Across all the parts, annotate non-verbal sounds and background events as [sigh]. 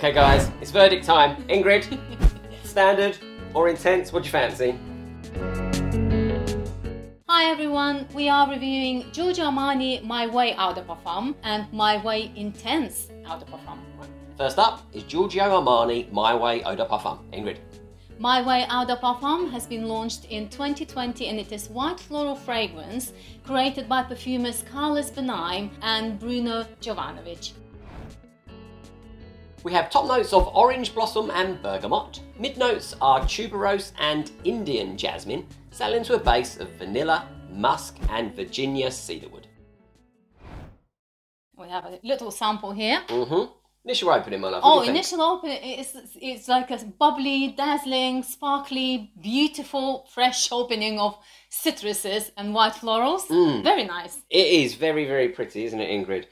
Okay, guys, it's verdict time. Ingrid, [laughs] standard or intense? What do you fancy? Hi everyone, we are reviewing Giorgio Armani My Way Eau de Parfum and My Way Intense Eau de Parfum. First up is Giorgio Armani My Way Eau de Parfum. Ingrid. My Way Eau de Parfum has been launched in 2020 and it is white floral fragrance created by perfumers Carlos Benaim and Bruno Jovanovic. We have top notes of orange blossom and bergamot. Mid notes are tuberose and Indian jasmine, selling to a base of vanilla, musk, and Virginia cedarwood. We have a little sample here. Mm-hmm. Initial opening, my love. what Oh, do you think? initial open it's it's like a bubbly, dazzling, sparkly, beautiful, fresh opening of citruses and white florals. Mm. Very nice. It is very, very pretty, isn't it, Ingrid?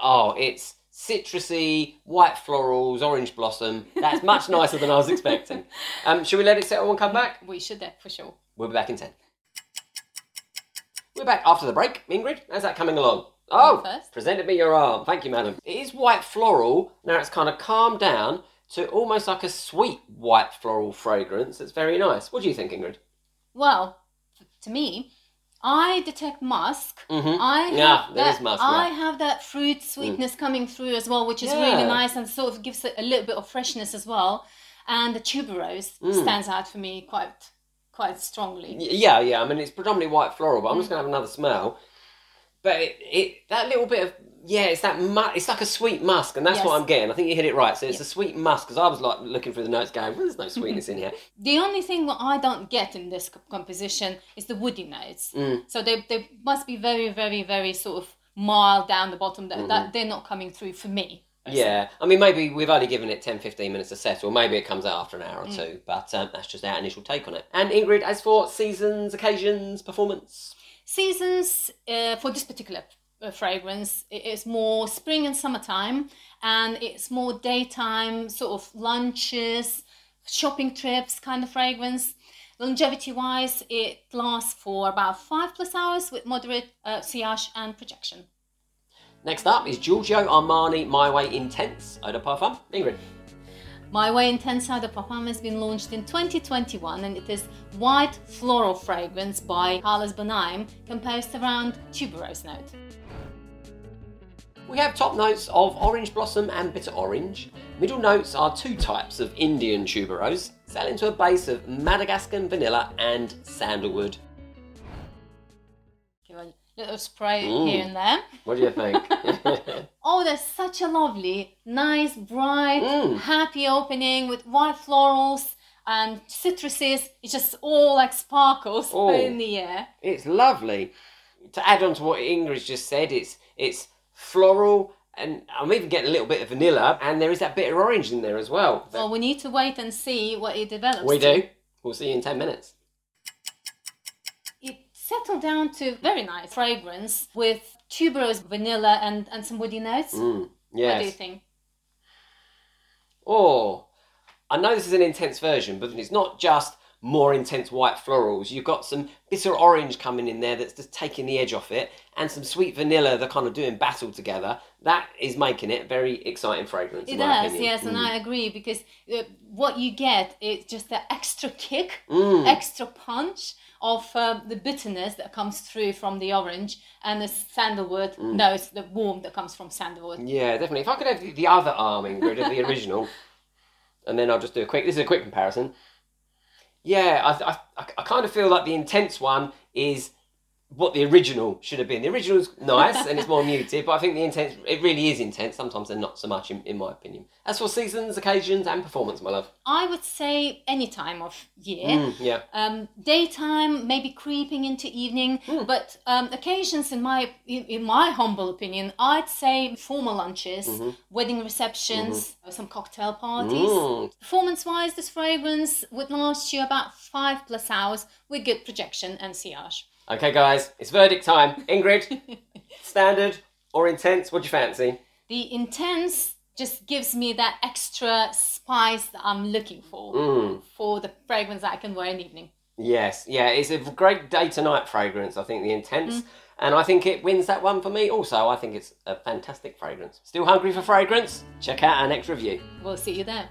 Oh, it's citrusy, white florals, orange blossom. That's much nicer than I was expecting. Um, shall we let it settle and come back? We should have for sure. We'll be back in 10. We're back after the break. Ingrid, how's that coming along? Oh, first. presented me your arm. Thank you, madam. It is white floral. Now it's kind of calmed down to almost like a sweet white floral fragrance. It's very nice. What do you think, Ingrid? Well, to me, I detect musk. Mhm. I have Yeah, there that, is musk, I yeah. have that fruit sweetness coming through as well, which is Yeah. really nice and sort of gives it a little bit of freshness as well. And the tuberose Mm. stands out for me quite quite strongly. Yeah, yeah. I mean, it's predominantly white floral, but I'm Mm. just gonna have another smell. But it, it that little bit of yeah, it's that mu- it's like a sweet musk, and that's what I'm getting. I think you hit it right. So it's Yeah. a sweet musk because I was like looking through the notes, going, well, "There's no sweetness in here." [laughs] The only thing that I don't get in this composition is the woody notes. Mm. So they, they must be very, very, very sort of mild down the bottom. That, that they're not coming through for me. Mm-hmm. Yeah, I mean, maybe we've only given it 10, 15 minutes to settle. Maybe it comes out after an hour or Mm. two, but um, that's just our initial take on it. And Ingrid, as for seasons, occasions, performance, Seasons uh, for this particular uh, fragrance, is more spring and summertime, and it's more daytime sort of lunches, shopping trips kind of fragrance. Longevity wise, it lasts for about five plus hours with moderate uh, sillage and projection. next up is Giorgio Armani My Way Intense Eau de Parfum. Ingrid. My Way Intense Eau de Parfum has been launched in 2021 and it is white floral fragrance by Carlos Benaim composed around tuberose note. We have top notes of orange blossom and bitter orange. Middle notes are two types of Indian tuberose, selling to a base of Madagascan vanilla and sandalwood. A little spray Mm. here and there. What do you think? [laughs] [laughs] Oh, there's such a lovely, nice, bright, Mm. happy opening with white florals and citruses. It's just all like sparkles Oh. in the air. it's lovely. To add on to what Ingrid's just said, it's it's floral and I'm even getting a little bit of vanilla, and there is that bitter orange in there as well. Well, we need to wait and see what it develops. we do. We'll see you in ten minutes. Settled down to very nice fragrance with tuberose vanilla and, and some woody notes. Mm, What do you think? Oh, I know this is an intense version, but it's not just more intense white florals. You've got some bitter orange coming in there that's just taking the edge off it, and some sweet vanilla that kind of doing battle together. That is making it a very exciting fragrance. It does, opinion. yes, and Mm. I agree because uh, what you get is just the extra kick, Mm. extra punch of uh, the bitterness that comes through from the orange and the sandalwood Mm. it's the warmth that comes from sandalwood. Yeah, definitely. If I could have the- the other arm, Ingrid, of the original, [laughs] and then I'll just do a quick. This is a quick comparison. Yeah, I, I, I, kind of feel like the intense one is what the original should have been. The original's nice and it's more [laughs] muted, but I think the intense, it really is intense. Sometimes they're not so much, in, in my opinion. As for seasons, occasions, and performance, my love. I would say any time of year. Mm, yeah. Um, daytime, maybe creeping into evening, Hmm. but um, occasions, in my in, in my humble opinion, I'd say formal lunches, wedding receptions, some cocktail parties. Mm. Performance-wise, this fragrance would last you about five plus hours with good projection and sillage. Okay, guys, it's verdict time. Ingrid, [laughs] standard or intense? What do you fancy? The intense just gives me that extra spice that I'm looking for Mm. for the fragrance that I can wear in the evening. Yes, yeah, it's a great day to night fragrance. I think the intense. and I think it wins that one for me. Also, I think it's a fantastic fragrance. Still hungry for fragrance? Check out our next review. We'll see you there.